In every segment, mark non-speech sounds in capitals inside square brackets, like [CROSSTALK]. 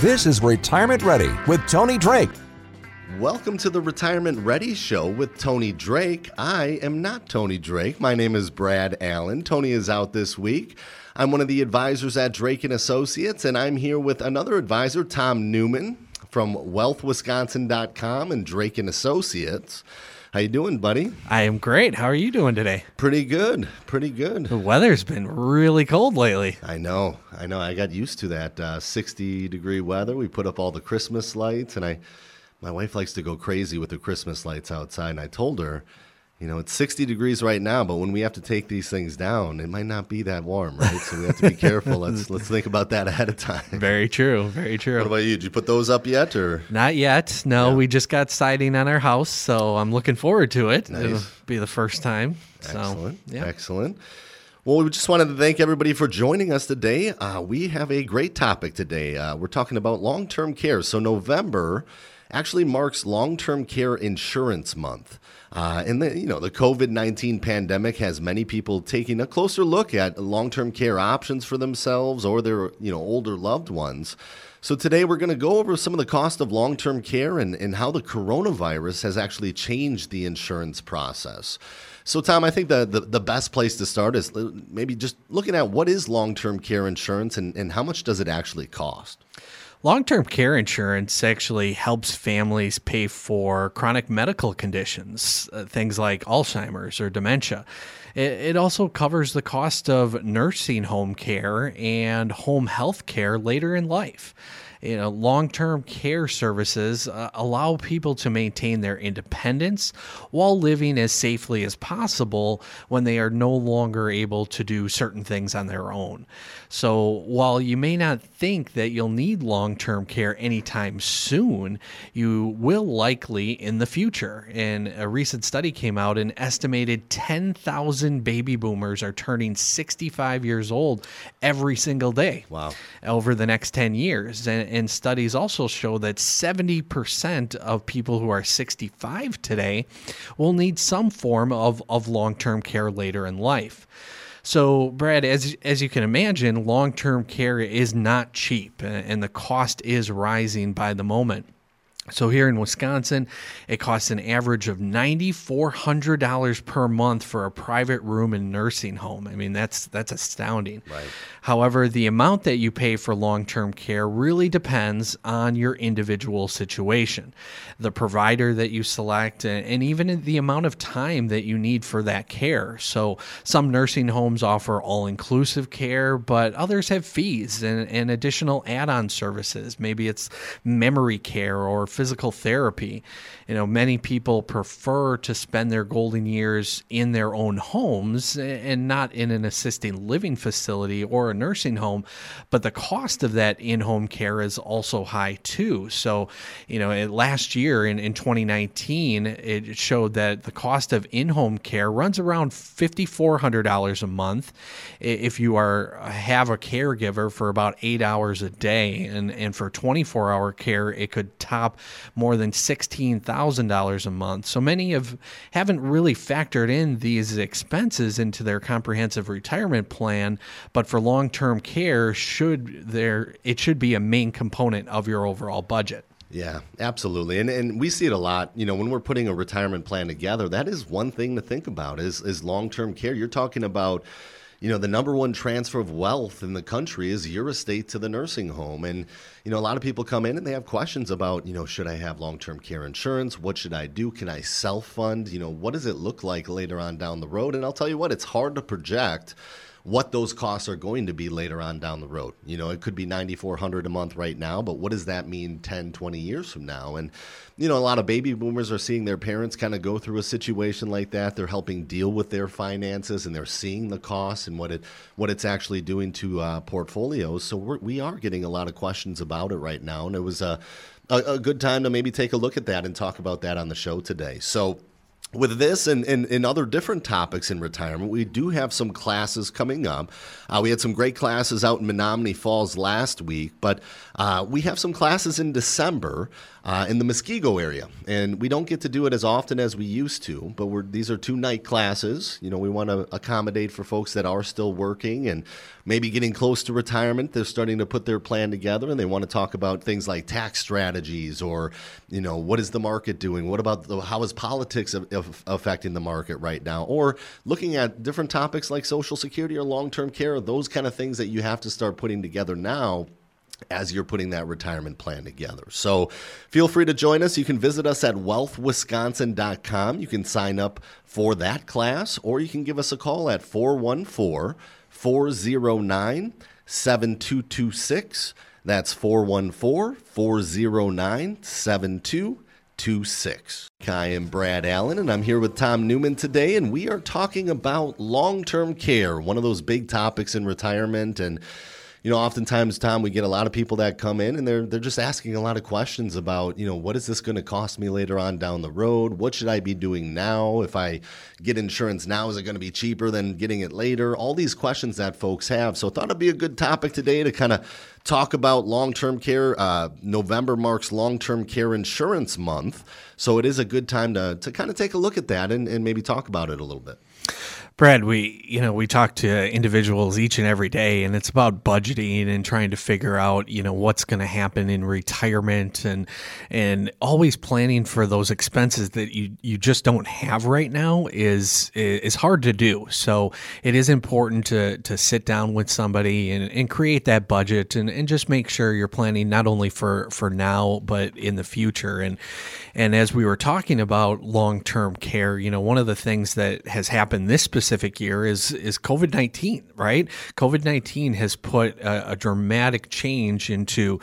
This is Retirement Ready with Tony Drake. Welcome to the Retirement Ready Show with Tony Drake. I am not Tony Drake. My name is Brad Allen. Tony is out this week. I'm one of the advisors at Drake and Associates, and I'm here with another advisor, Tom Newman from WealthWisconsin.com and Drake and Associates. How you doing, buddy? I am great. How are you doing today? Pretty good. Pretty good. The weather's been really cold lately. I know. I know. I got used to that uh, 60 degree weather. We put up all the Christmas lights, and I, my wife likes to go crazy with the Christmas lights outside. And I told her, you know, it's 60 degrees right now, but when we have to take these things down, it might not be that warm, right? So we have to be careful. [LAUGHS] Let's let's think about that ahead of time. Very true. Very true. What about you? Did you put those up yet, or not yet? No, yeah. we just got siding on our house, so I'm looking forward to it. Nice. It'll be the first time. Excellent. So, yeah. Excellent. Well, we just wanted to thank everybody for joining us today. Uh, we have a great topic today. Uh, we're talking about long term care. So, November actually marks Long Term Care Insurance Month. Uh, and the you know the COVID nineteen pandemic has many people taking a closer look at long term care options for themselves or their you know older loved ones. So today we're going to go over some of the cost of long term care and, and how the coronavirus has actually changed the insurance process. So, Tom, I think the, the, the, best place to start is maybe just looking at what is long term care insurance and, and how much does it actually cost? Long term care insurance actually helps families pay for chronic medical conditions, uh, things like Alzheimer's or dementia. It, it, also covers the cost of nursing home care and home health care later in life you know, long-term care services uh, allow people to maintain their independence while living as safely as possible when they are no longer able to do certain things on their own. So while you may not think that you'll need long-term care anytime soon, you will likely in the future. And a recent study came out an estimated 10,000 baby boomers are turning 65 years old every single day. Wow. Over the next 10 years. And and studies also show that 70% of people who are 65 today will need some form of, of long term care later in life. So, Brad, as as you can imagine, long term care is not cheap, and the cost is rising by the moment. So here in Wisconsin, it costs an average of $9400 per month for a private room and nursing home. I mean, that's that's astounding. Right. However, the amount that you pay for long-term care really depends on your individual situation, the provider that you select, and even the amount of time that you need for that care. So some nursing homes offer all-inclusive care, but others have fees and, and additional add-on services. Maybe it's memory care or physical therapy. You know, many people prefer to spend their golden years in their own homes and not in an assisted living facility or a nursing home. But the cost of that in home care is also high too. So, you know, last year in, in 2019, it showed that the cost of in home care runs around $5,400 a month if you are uh, have a caregiver for about eight hours a day. And, and for 24 hour care, it could top more than $16,000 a month. So many of haven't really factored in these expenses into their comprehensive retirement plan, but for long-term care should there it should be a main component of your overall budget. Yeah, absolutely. And and we see it a lot, you know, when we're putting a retirement plan together, that is one thing to think about is is long-term care. You're talking about you know, the number one transfer of wealth in the country is your estate to the nursing home. And, you know, a lot of people come in and they have questions about, you know, should I have long term care insurance? What should I do? Can I self fund? You know, what does it look like later on down the road? And I'll tell you what, it's hard to project what those costs are going to be later on down the road. You know, it could be 9400 a month right now, but what does that mean 10, 20 years from now? And you know, a lot of baby boomers are seeing their parents kind of go through a situation like that. They're helping deal with their finances and they're seeing the costs and what it what it's actually doing to uh, portfolios. So we're, we are getting a lot of questions about it right now, and it was a, a a good time to maybe take a look at that and talk about that on the show today. So with this and, and, and, other different topics in retirement, we do have some classes coming up. Uh, we had some great classes out in Menomonee Falls last week, but uh, we have some classes in December uh, in the Muskego area. And we don't get to do it as often as we used to, but these are two night classes. You know, we want to accommodate for folks that are still working and maybe getting close to retirement. They're starting to put their plan together and they want to talk about things like tax strategies or, you know, what is the market doing? What about the, how is politics affecting the market right now? Or looking at different topics like Social Security or long term care, those kind of things that you have to start putting together now as you're putting that retirement plan together. So feel free to join us. You can visit us at wealthwisconsin.com. You can sign up for that class, or you can give us a call at 414 409 7226. That's 414 409 7226. I am Brad Allen, and I'm here with Tom Newman today, and we are talking about long term care, one of those big topics in retirement. And you know, oftentimes, Tom, we get a lot of people that come in and they're they're just asking a lot of questions about, you know, what is this going to cost me later on down the road? What should I be doing now? If I get insurance now, is it going to be cheaper than getting it later? All these questions that folks have. So I thought it'd be a good topic today to kind of talk about long term care. Uh, November marks long term care insurance month. So it is a good time to, to kind of take a look at that and, and maybe talk about it a little bit. Brad, we you know we talk to individuals each and every day, and it's about budgeting and trying to figure out you know what's going to happen in retirement and and always planning for those expenses that you you just don't have right now is is hard to do. So it is important to to sit down with somebody and, and create that budget and, and just make sure you're planning not only for for now but in the future. And and as we were talking about long term care, you know one of the things that has happened this specific specific year is is COVID nineteen, right? COVID nineteen has put a, a, dramatic change into,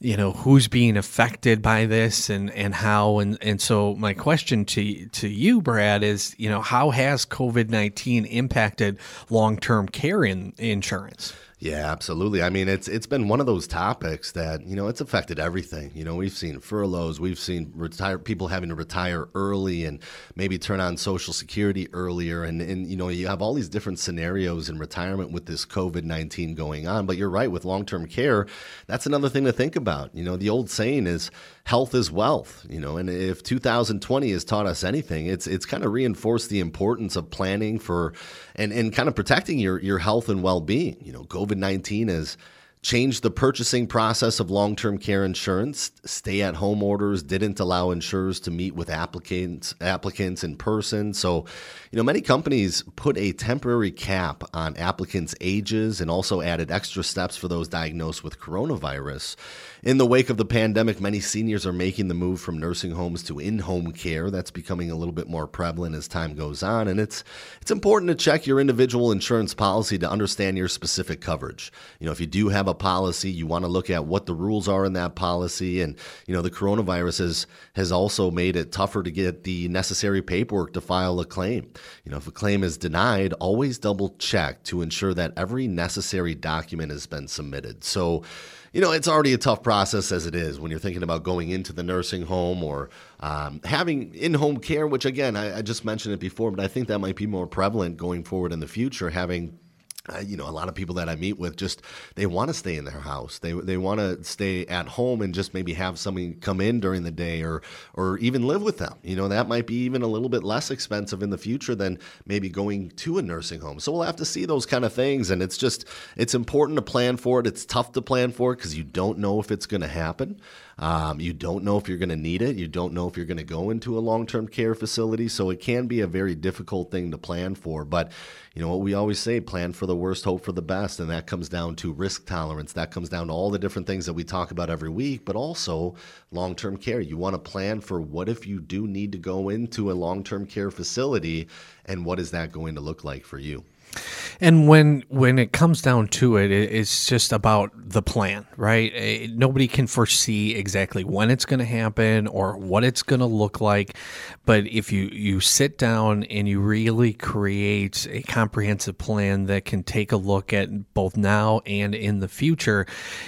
you know, who's being affected by this and and how and and so my question to to you, Brad, is you know how has COVID nineteen impacted long term care in insurance? Yeah, absolutely. I mean, it's it's been one of those topics that you know it's affected everything. You know, we've seen furloughs, we've seen retire people having to retire early and maybe turn on Social Security earlier, and and you know you have all these different scenarios in retirement with this COVID nineteen going on. But you're right with long term care, that's another thing to think about. You know, the old saying is health is wealth. You know, and if 2020 has taught us anything, it's it's kind of reinforced the importance of planning for and and kind of protecting your your health and well being. You know, COVID nineteen has changed the purchasing process of long term care insurance. Stay at home orders didn't allow insurers to meet with applicants applicants in person. So, you know, many companies put a temporary cap on applicants' ages and also added extra steps for those diagnosed with coronavirus. In the wake of the pandemic, many seniors are making the move from nursing homes to in-home care. That's becoming a little bit more prevalent as time goes on, and it's it's important to check your individual insurance policy to understand your specific coverage. You know, if you do have a policy, you want to look at what the rules are in that policy. And, you know, the coronavirus has, has also made it tougher to get the necessary paperwork to file a claim. You know, if a claim is denied, always double check to ensure that every necessary document has been submitted. So, you know, it's already a tough process as it is when you're thinking about going into the nursing home or um, having in home care, which again, I, I just mentioned it before, but I think that might be more prevalent going forward in the future, having you know, a lot of people that I meet with just they want to stay in their house. They they want to stay at home and just maybe have somebody come in during the day or or even live with them. You know, that might be even a little bit less expensive in the future than maybe going to a nursing home. So we'll have to see those kind of things and it's just it's important to plan for it. It's tough to plan for because you don't know if it's going to happen. Um, you don't know if you're going to need it. You don't know if you're going to go into a long term care facility. So it can be a very difficult thing to plan for. But, you know what we always say plan for the worst, hope for the best. And that comes down to risk tolerance. That comes down to all the different things that we talk about every week, but also long term care. You want to plan for what if you do need to go into a long term care facility and what is that going to look like for you? And when when it comes down to it, it's just about the plan, right? Eh, nobody can foresee exactly when it's going to happen or what it's going to look like, but if you you sit down and you really create a comprehensive plan that can take a look at both now and in the future,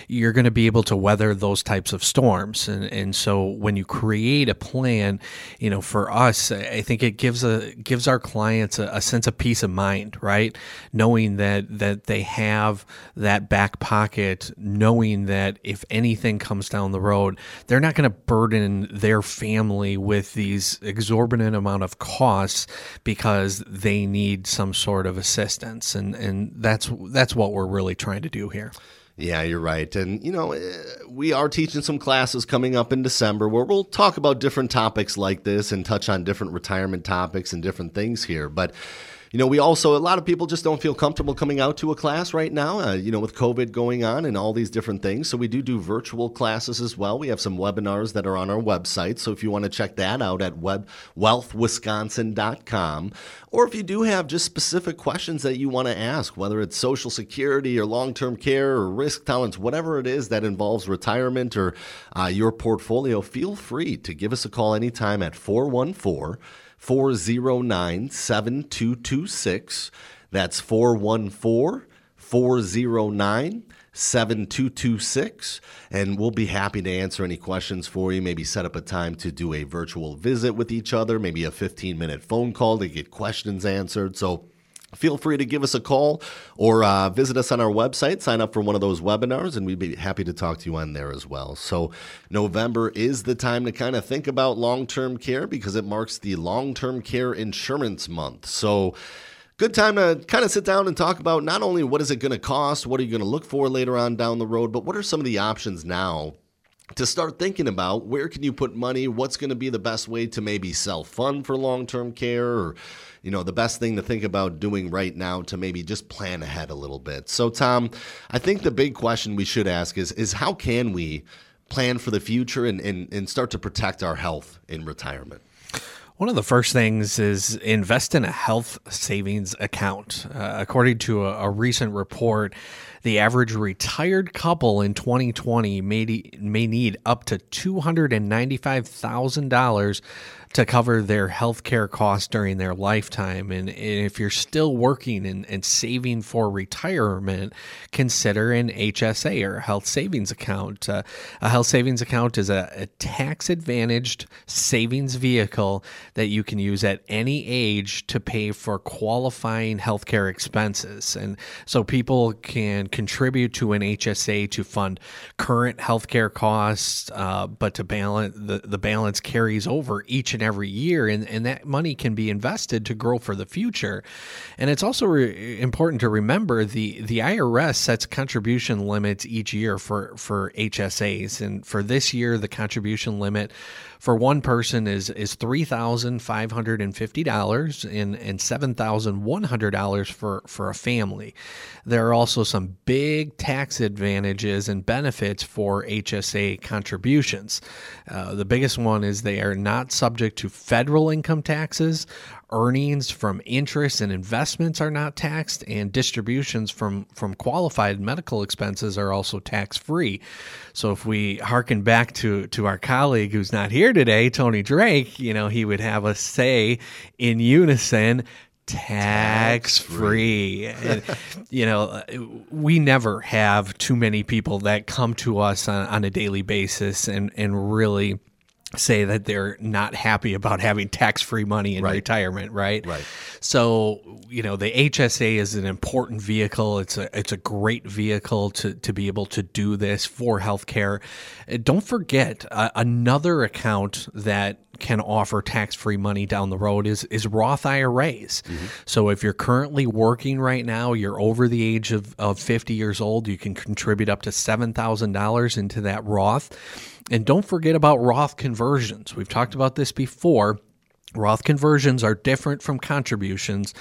you're going to be able to weather those types of storms. And and so when you create a plan, you know, for us, I think it gives a gives our clients a, a sense of peace of mind, right? Knowing that that they have that back pocket, knowing that if anything comes down the road, they're not going to burden their family with these exorbitant amount of costs because they need some sort of assistance, and and that's that's what we're really trying to do here. Yeah, you're right. And, you know, eh, we are teaching some classes coming up in December where we'll talk about different topics like this and touch on different retirement topics and different things here. But, you know, we also, a lot of people just don't feel comfortable coming out to a class right now, uh, you know, with COVID going on and all these different things. So we do do virtual classes as well. We have some webinars that are on our website. So if you want to check that out at web, wealthwisconsin.com, or if you do have just specific questions that you want to ask, whether it's Social Security or long term care or risk tolerance, whatever it is that involves retirement or uh, your portfolio, feel free to give us a call anytime at 414- 409 7226. That's 414 409 7226. And we'll be happy to answer any questions for you. Maybe set up a time to do a virtual visit with each other, maybe a 15 minute phone call to get questions answered. So, feel free to give us a call or uh, visit us on our website, sign up for one of those webinars, and we'd be happy to talk to you on there as well. So, November is the time to kind of think about long term care because it marks the long term care insurance month. So, good time to kind of sit down and talk about not only what is it going to cost, what are you going to look for later on down the road, but what are some of the options now to start thinking about where can you put money what's going to be the best way to maybe self-fund for long-term care or you know the best thing to think about doing right now to maybe just plan ahead a little bit so tom i think the big question we should ask is is how can we plan for the future and, and, and start to protect our health in retirement one of the first things is invest in a health savings account. Uh, according to a, a, recent report, the average retired couple in 2020 may, may need up to $295,000 to cover their health care costs during their lifetime. And, if you're still working and, and saving for retirement, consider an HSA or health savings account. Uh, a health savings account is a, a tax advantaged savings vehicle that you can use at any age to pay for qualifying healthcare expenses. And so people can contribute to an HSA to fund current healthcare costs, uh, but to balance the, the balance carries over each and every year, and, and that money can be invested to grow for the future. And it's also re- important to remember the the IRS sets contribution limits each year for for HSAs, and for this year, the contribution limit for one person is is three thousand five hundred and fifty dollars and and seven thousand one hundred dollars for for a family. There are also some big tax advantages and benefits for HSA contributions. Uh, the biggest one is they are not subject to federal income taxes earnings from interest and investments are not taxed and distributions from from qualified medical expenses are also tax free so if we harken back to to our colleague who's not here today tony drake you know he would have us say in unison tax free. and, you know, we never have too many people that come to us on, on a daily basis and, and really say that they're not happy about having tax-free money in Right. retirement, right? Right. So, you know, the HSA is an important vehicle. It's a it's a great vehicle to to be able to do this for healthcare. Uh, Don't forget uh, another account that can offer tax-free money down the road is is Roth IRAs. So if you're currently working right now, you're over the age of, of 50 years old, you can contribute up to $7,000 into that Roth. And don't forget about Roth conversions. We've talked about this before. Roth conversions are different from contributions.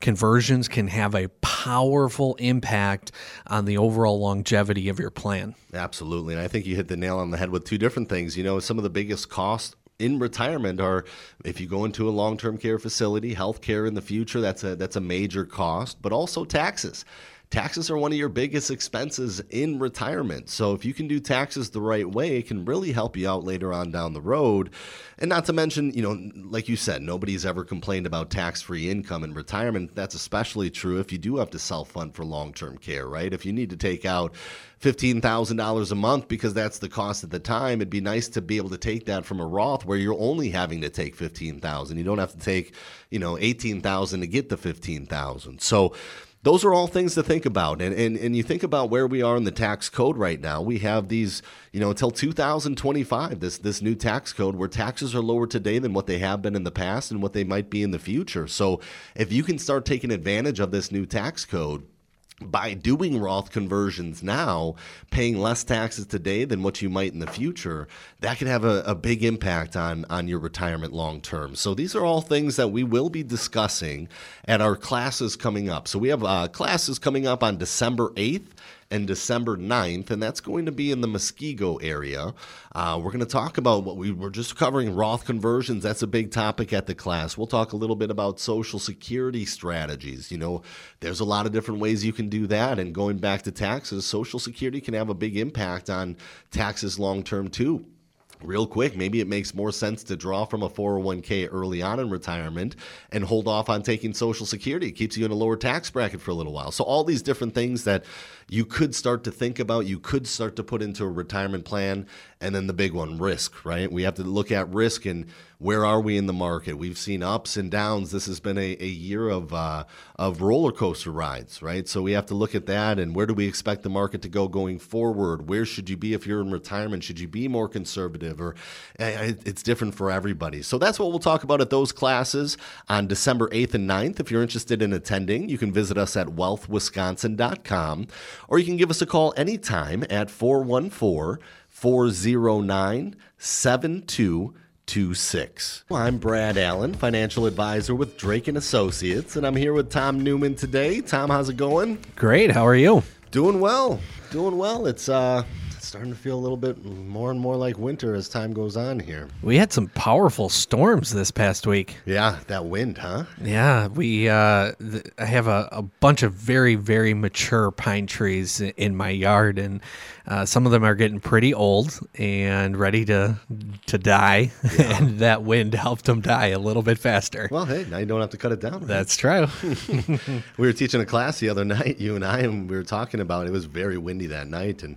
Conversions can have a powerful impact on the overall longevity of your plan. Absolutely. And I think you hit the nail on the head with two different things. You know, some of the biggest costs in retirement are if you go into a long-term care facility, health care in the future, that's a that's a major cost, but also taxes. Taxes are one of your biggest expenses in retirement. So if you can do taxes the right way, it can really help you out later on down the road. And not to mention, you know, like you said, nobody's ever complained about tax-free income in retirement. That's especially true if you do have to self-fund for long-term care, right? If you need to take out $15,000 a month because that's the cost at the time, it'd be nice to be able to take that from a Roth where you're only having to take 15,000. You don't have to take, you know, 18,000 to get the 15,000. So those are all things to think about. And, and and you think about where we are in the tax code right now. We have these, you know, until 2025, this this new tax code where taxes are lower today than what they have been in the past and what they might be in the future. So if you can start taking advantage of this new tax code, by doing Roth conversions now, paying less taxes today than what you might in the future, that can have a, a big impact on, on your retirement long term. So, these are all things that we will be discussing at our classes coming up. So, we have uh, classes coming up on December 8th and December 9th, and that's going to be in the Muskego area. Uh, we're going to talk about what we were just covering Roth conversions. That's a big topic at the class. We'll talk a little bit about Social Security strategies. You know, there's a lot of different ways you can do that. And going back to taxes, Social Security can have a big impact on taxes long term, too real quick, maybe it makes more sense to draw from a 401k early on in retirement and hold off on taking Social Security. It keeps you in a lower tax bracket for a little while. So, all these different things that you could start to think about, you could start to put into a retirement plan. And then the big one, risk, right? We have to look at risk and where are we in the market? We've seen ups and downs. This has been a, a year of uh, of roller coaster rides, right? So we have to look at that and where do we expect the market to go going forward? Where should you be if you're in retirement? Should you be more conservative, or uh, it's different for everybody? So that's what we'll talk about at those classes on December 8th and 9th. If you're interested in attending, you can visit us at wealthwisconsin.com or you can give us a call anytime at 414 409 7226. I'm Brad Allen, financial advisor with Drake and Associates, and I'm here with Tom Newman today. Tom, how's it going? Great. How are you? Doing well. Doing well. It's uh starting to feel a little bit more and more like winter as time goes on here. We had some powerful storms this past week. Yeah, that wind, huh? Yeah, we. Uh, th- I have a, a bunch of very, very mature pine trees in my yard, and uh, some of them are getting pretty old and ready to to die. [LAUGHS] and that wind helped them die a little bit faster. Well, hey, now you don't have to cut it down. Right? That's true. [LAUGHS] [LAUGHS] we were teaching a class the other night, you and I, and we were talking about it was very windy that night, and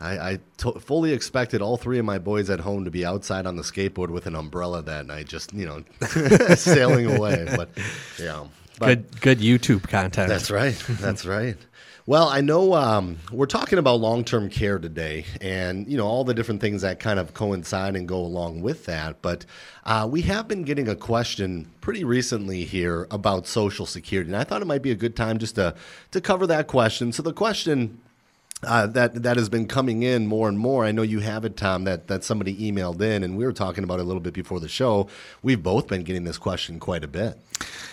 I, I fully expected all three of my boys at home to be outside on the skateboard with an umbrella that night, just you know, [LAUGHS] sailing away. But yeah, but good, good YouTube content. that's right. That's right. Well, I know um, we're talking about long-term care today, and you know all the different things that kind of coincide and go along with that. But uh, we have been getting a question pretty recently here about Social Security, and I thought it might be a good time just to to cover that question. So the question uh, that that has been coming in more and more. I know you have it, Tom. That that somebody emailed in, and we were talking about it a little bit before the show. We've both been getting this question quite a bit.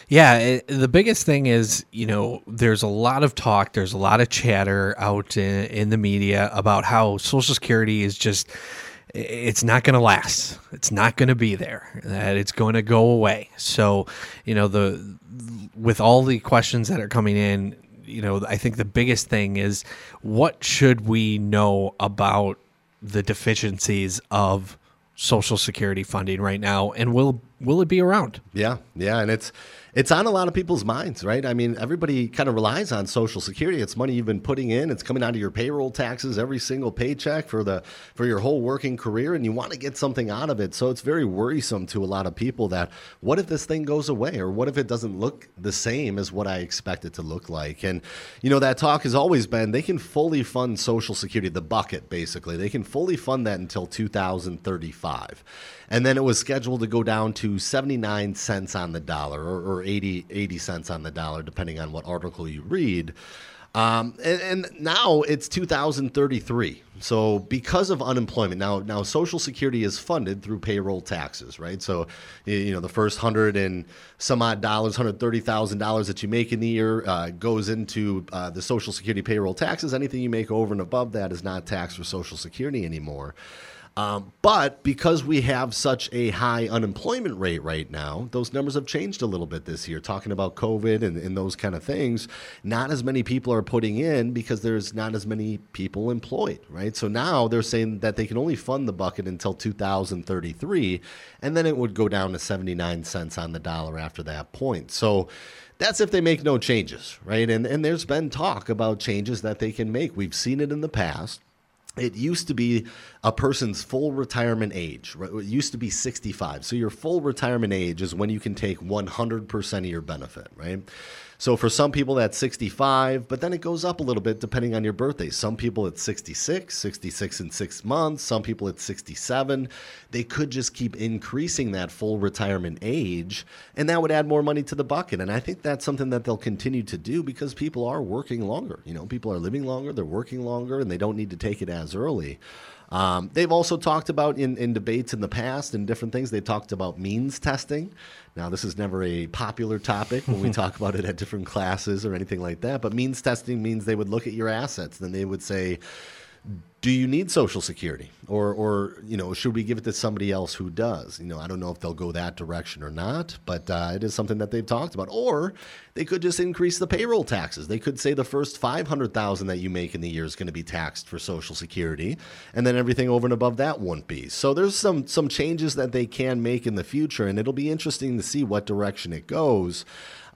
Yeah, it, the biggest thing is, you know, there's a lot of talk, there's a lot of chatter out in, in the media about how Social Security is just, it's not going to last. It's not going to be there. That it's going to go away. So, you know, the with all the questions that are coming in, you know, I think the biggest thing is what should we know about the deficiencies of Social Security funding right now, and will will it be around? Yeah, yeah, and it's it's on a lot of people's minds, right? I mean, everybody kind of relies on Social Security. It's money you've been putting in. It's coming out of your payroll taxes every single paycheck for the for your whole working career, and you want to get something out of it. So it's very worrisome to a lot of people that what if this thing goes away, or what if it doesn't look the same as what I expect it to look like? And you know, that talk has always been they can fully fund Social Security, the bucket basically. They can fully fund that until 2035 and then it was scheduled to go down to 79 cents on the dollar or, or 80, 80 cents on the dollar, depending on what article you read. Um, and, and, now it's 2033. So because of unemployment, now now Social Security is funded through payroll taxes, right? So you know the first hundred and some odd dollars, hundred thirty thousand dollars that you make in the year uh, goes into uh, the Social Security payroll taxes. Anything you make over and above that is not taxed for Social Security anymore. Um, but because we have such a high unemployment rate right now, those numbers have changed a little bit this year. Talking about COVID and, and those kind of things, not as many people are putting in because there's not as many people employed, right? So now they're saying that they can only fund the bucket until 2033, and then it would go down to 79 cents on the dollar after that point. So that's if they make no changes, right? And and there's been talk about changes that they can make. We've seen it in the past it used to be a person's full retirement age. Right? It used to be 65. So your full retirement age is when you can take 100% of your benefit, right? So for some people that's 65, but then it goes up a little bit depending on your birthday. Some people it's 66, 66 in 6 months, some people it's 67. They could just keep increasing that full retirement age and that would add more money to the bucket. And I think that's something that they'll continue to do because people are working longer. You know, people are living longer, they're working longer and they don't need to take it as early. Um, they've also talked about in, in debates in the past and different things, they talked about means testing. Now, this is never a popular topic when we [LAUGHS] talk about it at different classes or anything like that, but means testing means they would look at your assets. Then they would say, do you need social security? Or or you know should we give it to somebody else who does? You know i don't know if they'll go that direction or not but uh, it is something that they've talked about. Or they could just increase the payroll taxes. They could say the first 500000 that you make in the year is going to be taxed for social security and then everything over and above that won't be. So there's some some changes that they can make in the future and it'll be interesting to see what direction it goes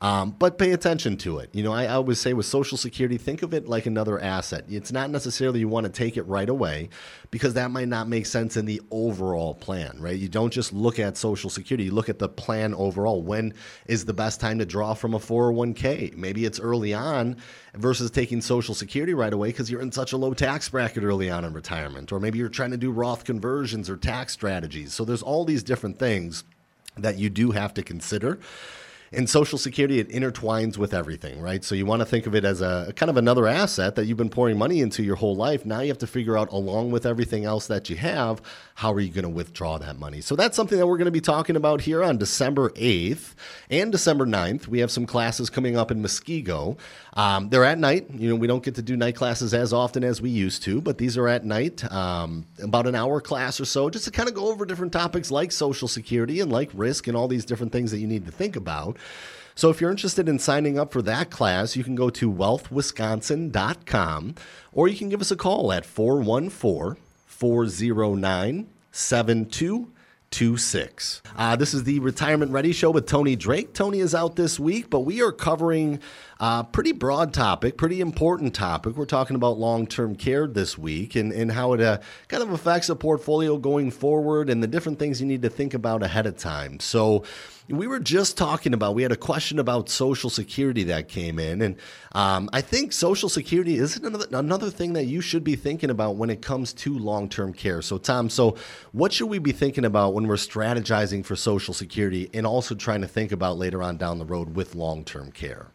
um, but pay attention to it. You know, I, I always say with Social Security, think of it like another asset. It's not necessarily you want to take it right away because that might not make sense in the overall plan, right? You don't just look at Social Security, you look at the plan overall. When is the best time to draw from a 401k? Maybe it's early on versus taking Social Security right away because you're in such a low tax bracket early on in retirement. Or maybe you're trying to do Roth conversions or tax strategies. So there's all these different things that you do have to consider in Social Security, it intertwines with everything, right? So you want to think of it as a kind of another asset that you've been pouring money into your whole life. Now you have to figure out, along with everything else that you have, how are you going to withdraw that money? So that's something that we're going to be talking about here on December 8th and December 9th. We have some classes coming up in Muskego. Um, they're at night. You know, we don't get to do night classes as often as we used to, but these are at night, um, about an hour class or so, just to kind of go over different topics like Social Security and like risk and all these different things that you need to think about. So if you're interested in signing up for that class, you can go to wealthwisconsin.com or you can give us a call at 414 409 7226. Uh, this is the Retirement Ready Show with Tony Drake. Tony is out this week, but we are covering a pretty broad topic, pretty important topic. We're talking about long term care this week and, and how it uh, kind of affects a portfolio going forward and the different things you need to think about ahead of time. So, we were just talking about, we had a question about Social Security that came in. And um, I think Social Security is another, another thing that you should be thinking about when it comes to long term care. So, Tom, so what should we be thinking about when we're strategizing for Social Security and also trying to think about later on down the road with long term care?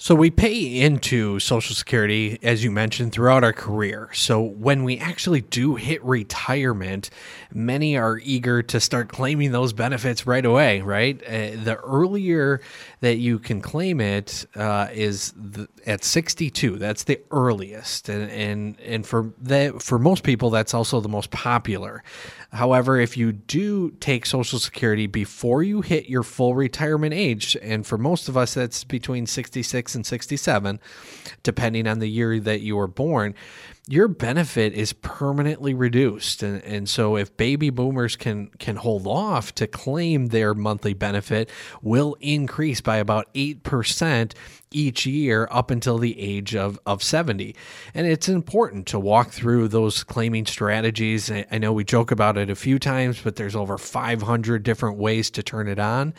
So we pay into Social Security, as you mentioned, throughout our career. So when we actually do hit retirement, many are eager to start claiming those benefits right away. Right, uh, the earlier that you can claim it uh, is the, at 62. That's the earliest, and and and for that for most people, that's also the most popular. However, if you do take Social Security before you hit your full retirement age, and for most of us, that's between 66 66 and 67, depending on the year that you were born, your benefit is permanently reduced. And, and so if baby boomers can can hold off to claim their monthly benefit will increase by about 8% each year up until the age of, of 70. And it's important to walk through those claiming strategies. I know we joke about it a few times, but there's over 500 different ways to turn it on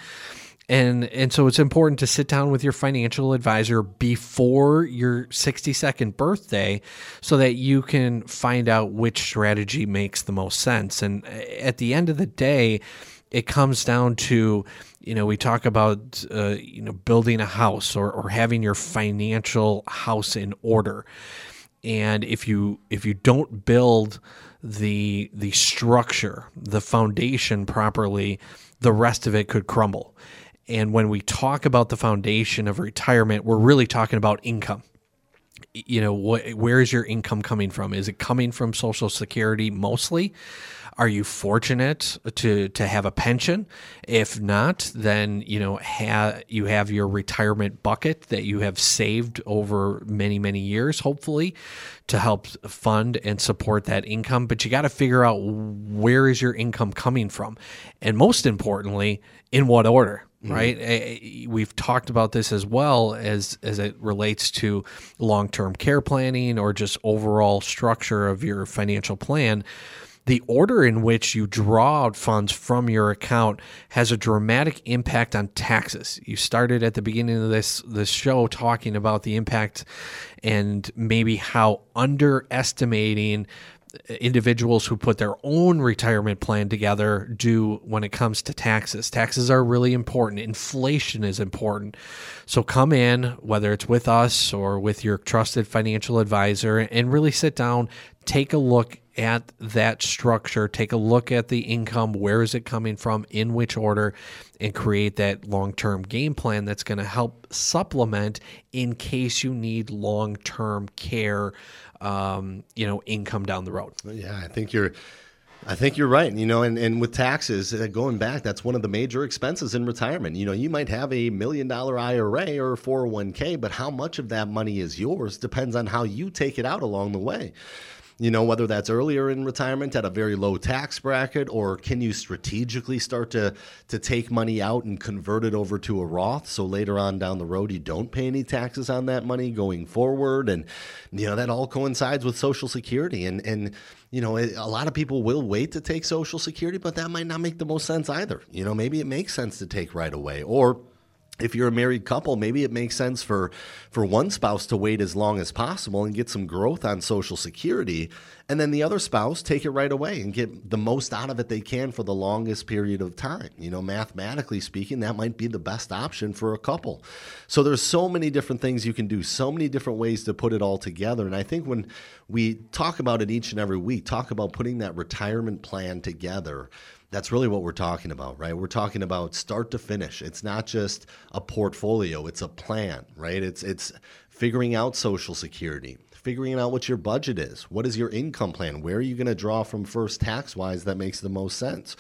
and and so it's important to sit down with your financial advisor before your 62nd birthday so that you can find out which strategy makes the most sense. And at the end of the day it comes down to you know we talk about uh, you know building a house or, or having your financial house in order. And if you if you don't build the the structure the foundation properly the rest of it could crumble and when we talk about the foundation of retirement, we're really talking about income. You know, what, where is your income coming from? Is it coming from Social Security mostly? Are you fortunate to to have a pension? If not, then you know ha, you have your retirement bucket that you have saved over many many years, hopefully, to help fund and support that income. But you got to figure out where is your income coming from, and most importantly, in what order Mm-hmm. right we've talked about this as well as as it relates to long-term care planning or just overall structure of your financial plan the order in which you draw out funds from your account has a dramatic impact on taxes. You started at the beginning of this this show talking about the impact and maybe how underestimating individuals who put their own retirement plan together do when it comes to taxes. Taxes are really important. Inflation is important. So come in, whether it's with us or with your trusted financial advisor, and really sit down, take a look at that structure, take a look at the income, where is it coming from, in which order, and create that long term game plan that's going to help supplement in case you need long term care um, you know, income down the road. Yeah, I think you're. I think you're right. You know, and, and with taxes, uh, going back, that's one of the major expenses in retirement. You know, you might have a million dollar IRA or 401k, but how much of that money is yours depends on how you take it out along the way you know, whether that's earlier in retirement at a very low tax bracket, or can you strategically start to to take money out and convert it over to a Roth, so later on down the road you don't pay any taxes on that money going forward, and you know that all coincides with Social Security, and and you know a lot of people will wait to take Social Security, but that might not make the most sense either. You know, maybe it makes sense to take right away, or if you're a married couple, maybe it makes sense for for one spouse to wait as long as possible and get some growth on social security and then the other spouse take it right away and get the most out of it they can for the longest period of time. You know, mathematically speaking, that might be the best option for a couple. So there's so many different things you can do, so many different ways to put it all together. And I think when we talk about it each and every week, talk about putting that retirement plan together, that's really what we're talking about, right? We're talking about start to finish. It's not just a portfolio, it's a plan, right? It's it's figuring out social security, figuring out what your budget is. What is your income plan? Where are you going to draw from first tax wise that makes the most sense?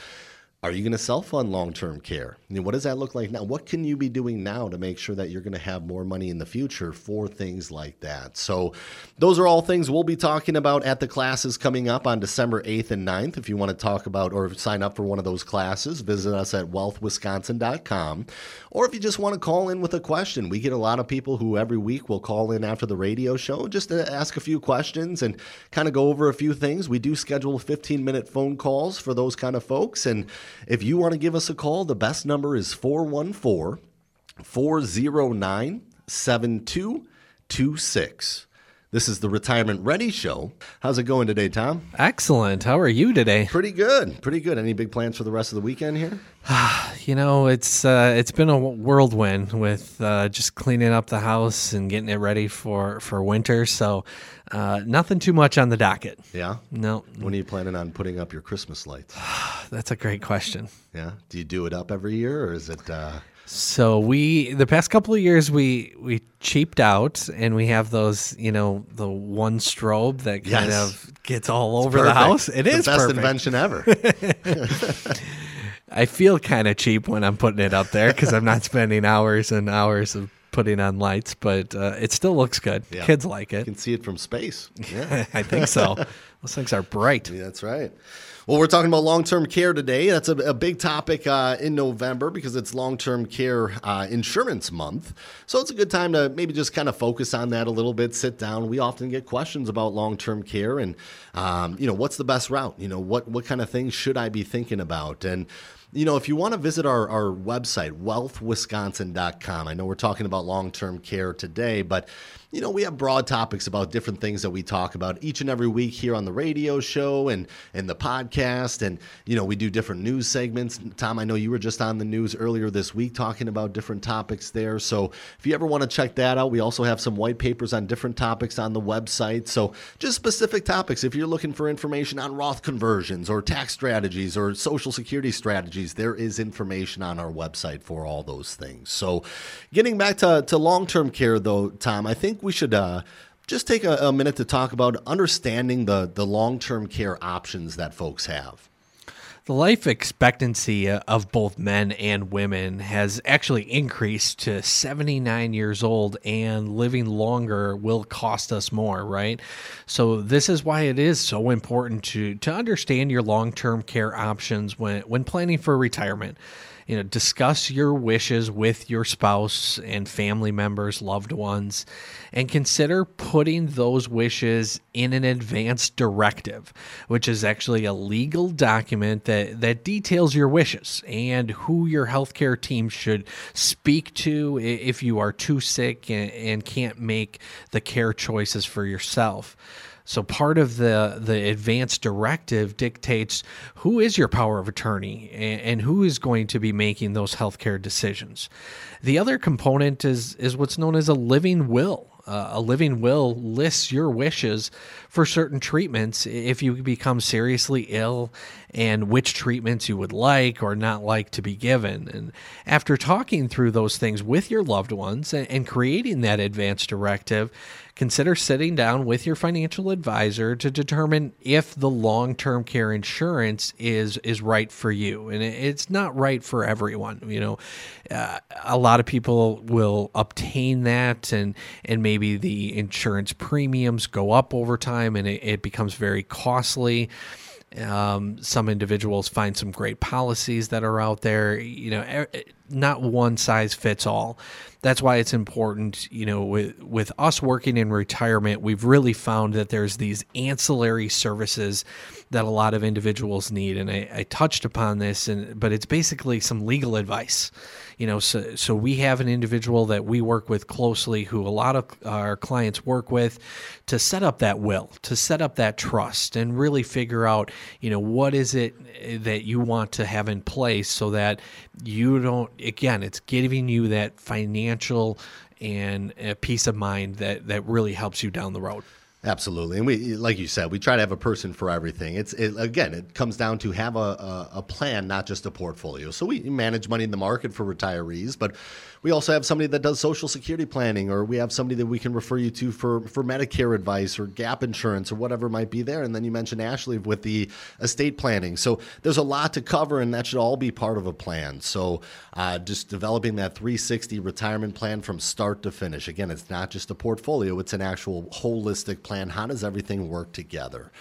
Are you going to self fund long term care? I what does that look like now? What can you be doing now to make sure that you're going to have more money in the future for things like that? So, those are all things we'll be talking about at the classes coming up on December 8th and 9th. If you want to talk about or sign up for one of those classes, visit us at wealthwisconsin.com. Or if you just want to call in with a question, we get a lot of people who every week will call in after the radio show just to ask a few questions and kind of go over a few things. We do schedule 15 minute phone calls for those kind of folks. And if you want to give us a call, the best number is 414 409 7226. This is the Retirement Ready Show. How's it going today, Tom? Excellent. How are you today? Pretty good. Pretty good. Any big plans for the rest of the weekend here? [SIGHS] you know, it's uh, it's been a whirlwind with uh, just cleaning up the house and getting it ready for for winter. So, uh, nothing too much on the docket. Yeah. No. When are you planning on putting up your Christmas lights? [SIGHS] That's a great question. Yeah. Do you do it up every year, or is it? Uh, so we the past couple of years we we cheaped out and we have those you know the one strobe that kind yes. of gets all over the house. It the is best perfect. invention ever. [LAUGHS] I feel kind of cheap when I'm putting it up there because I'm not spending hours and hours of putting on lights, but uh, it still looks good. Yeah. Kids like it. You can see it from space. [LAUGHS] Yeah, I think so. [LAUGHS] Those things are bright. Yeah, that's right. Well, we're talking about long term care today. That's a, a big topic uh, in November because it's long term care uh, insurance month. So it's a good time to maybe just kind of focus on that a little bit, sit down. We often get questions about long term care and, um, you know, what's the best route? You know, what, what kind of things should I be thinking about? And, you know, if you want to visit our, our website, wealthwisconsin.com, I know we're talking about long term care today, but you know, we have broad topics about different things that we talk about each and every week here on the radio show and and the podcast. And you know, we do different news segments. Tom, I know you were just on the news earlier this week talking about different topics there. So if you ever want to check that out, we also have some white papers on different topics on the website. So just specific topics. If you're looking for information on Roth conversions or tax strategies or Social Security strategies, there is information on our website for all those things. So getting back to, to long term care, though, Tom, I think think we should uh, just take a, a minute to talk about understanding the, the long term care options that folks have. The life expectancy uh, of both men and women has actually increased to 79 years old, and living longer will cost us more, right? So, this is why it is so important to, to understand your long term care options when, when planning for retirement you know discuss your wishes with your spouse and family members loved ones and consider putting those wishes in an advance directive which is actually a legal document that that details your wishes and who your healthcare team should speak to if you are too sick and, and can't make the care choices for yourself so part of the the advanced directive dictates who is your power of attorney and, and who is going to be making those healthcare decisions. The other component is is what's known as a living will. Uh, a living will lists your wishes for certain treatments if you become seriously ill and which treatments you would like or not like to be given. And after talking through those things with your loved ones and, and creating that advance directive, consider sitting down with your financial advisor to determine if the long-term care insurance is is right for you. And it's not right for everyone you know. Uh, a lot of people will obtain that and and maybe the insurance premiums go up over time and it, it becomes very costly um, some individuals find some great policies that are out there. You know, not one size fits all. That's why it's important. You know, with with us working in retirement, we've really found that there's these ancillary services that a lot of individuals need, and I, I touched upon this, and but it's basically some legal advice you know so so we have an individual that we work with closely who a lot of our clients work with to set up that will to set up that trust and really figure out you know what is it that you want to have in place so that you don't again it's giving you that financial and a peace of mind that that really helps you down the road Absolutely, and we, like you said, we try to have a person for everything. It's it, again, it comes down to have a, a, a, plan, not just a portfolio. So we manage money in the market for retirees, but we also have somebody that does social security planning, or we have somebody that we can refer you to for, for Medicare advice or gap insurance or whatever might be there. And then you mentioned Ashley with the estate planning. So there's a lot to cover, and that should all be part of a plan. So uh, just developing that 360 retirement plan from start to finish. Again, it's not just a portfolio, it's an actual holistic plan. How does everything work together?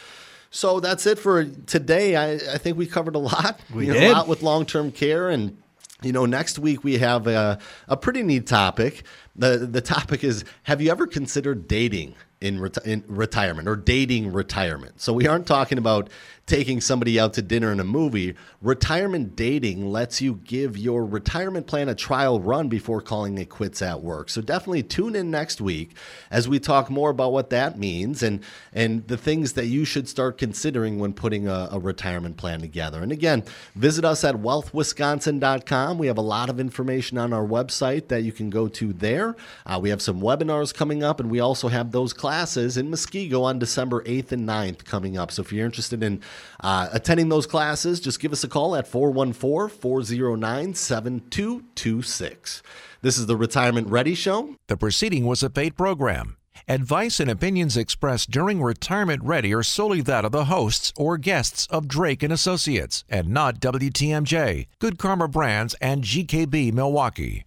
So that's it for today. I, I think we covered a lot. We you know, did. a lot with long term care and you know, next week we have a, a pretty neat topic. The, the topic is Have you ever considered dating in, reti- in retirement or dating retirement? So we aren't talking about taking somebody out to dinner and a movie. Retirement dating lets you give your retirement plan a trial run before calling it quits at work. So definitely tune in next week as we talk more about what that means and and the things that you should start considering when putting a, a retirement plan together. And again, visit us at wealthwisconsin.com. We have a lot of information on our website that you can go to there. Uh, we have some webinars coming up, and we also have those classes in Muskego on December 8th and 9th coming up. So if you're interested in uh, attending those classes, just give us a call at 414 409 7226. This is the Retirement Ready Show. The proceeding was a paid program. Advice and opinions expressed during Retirement Ready are solely that of the hosts or guests of Drake and Associates and not WTMJ, Good Karma Brands, and GKB Milwaukee.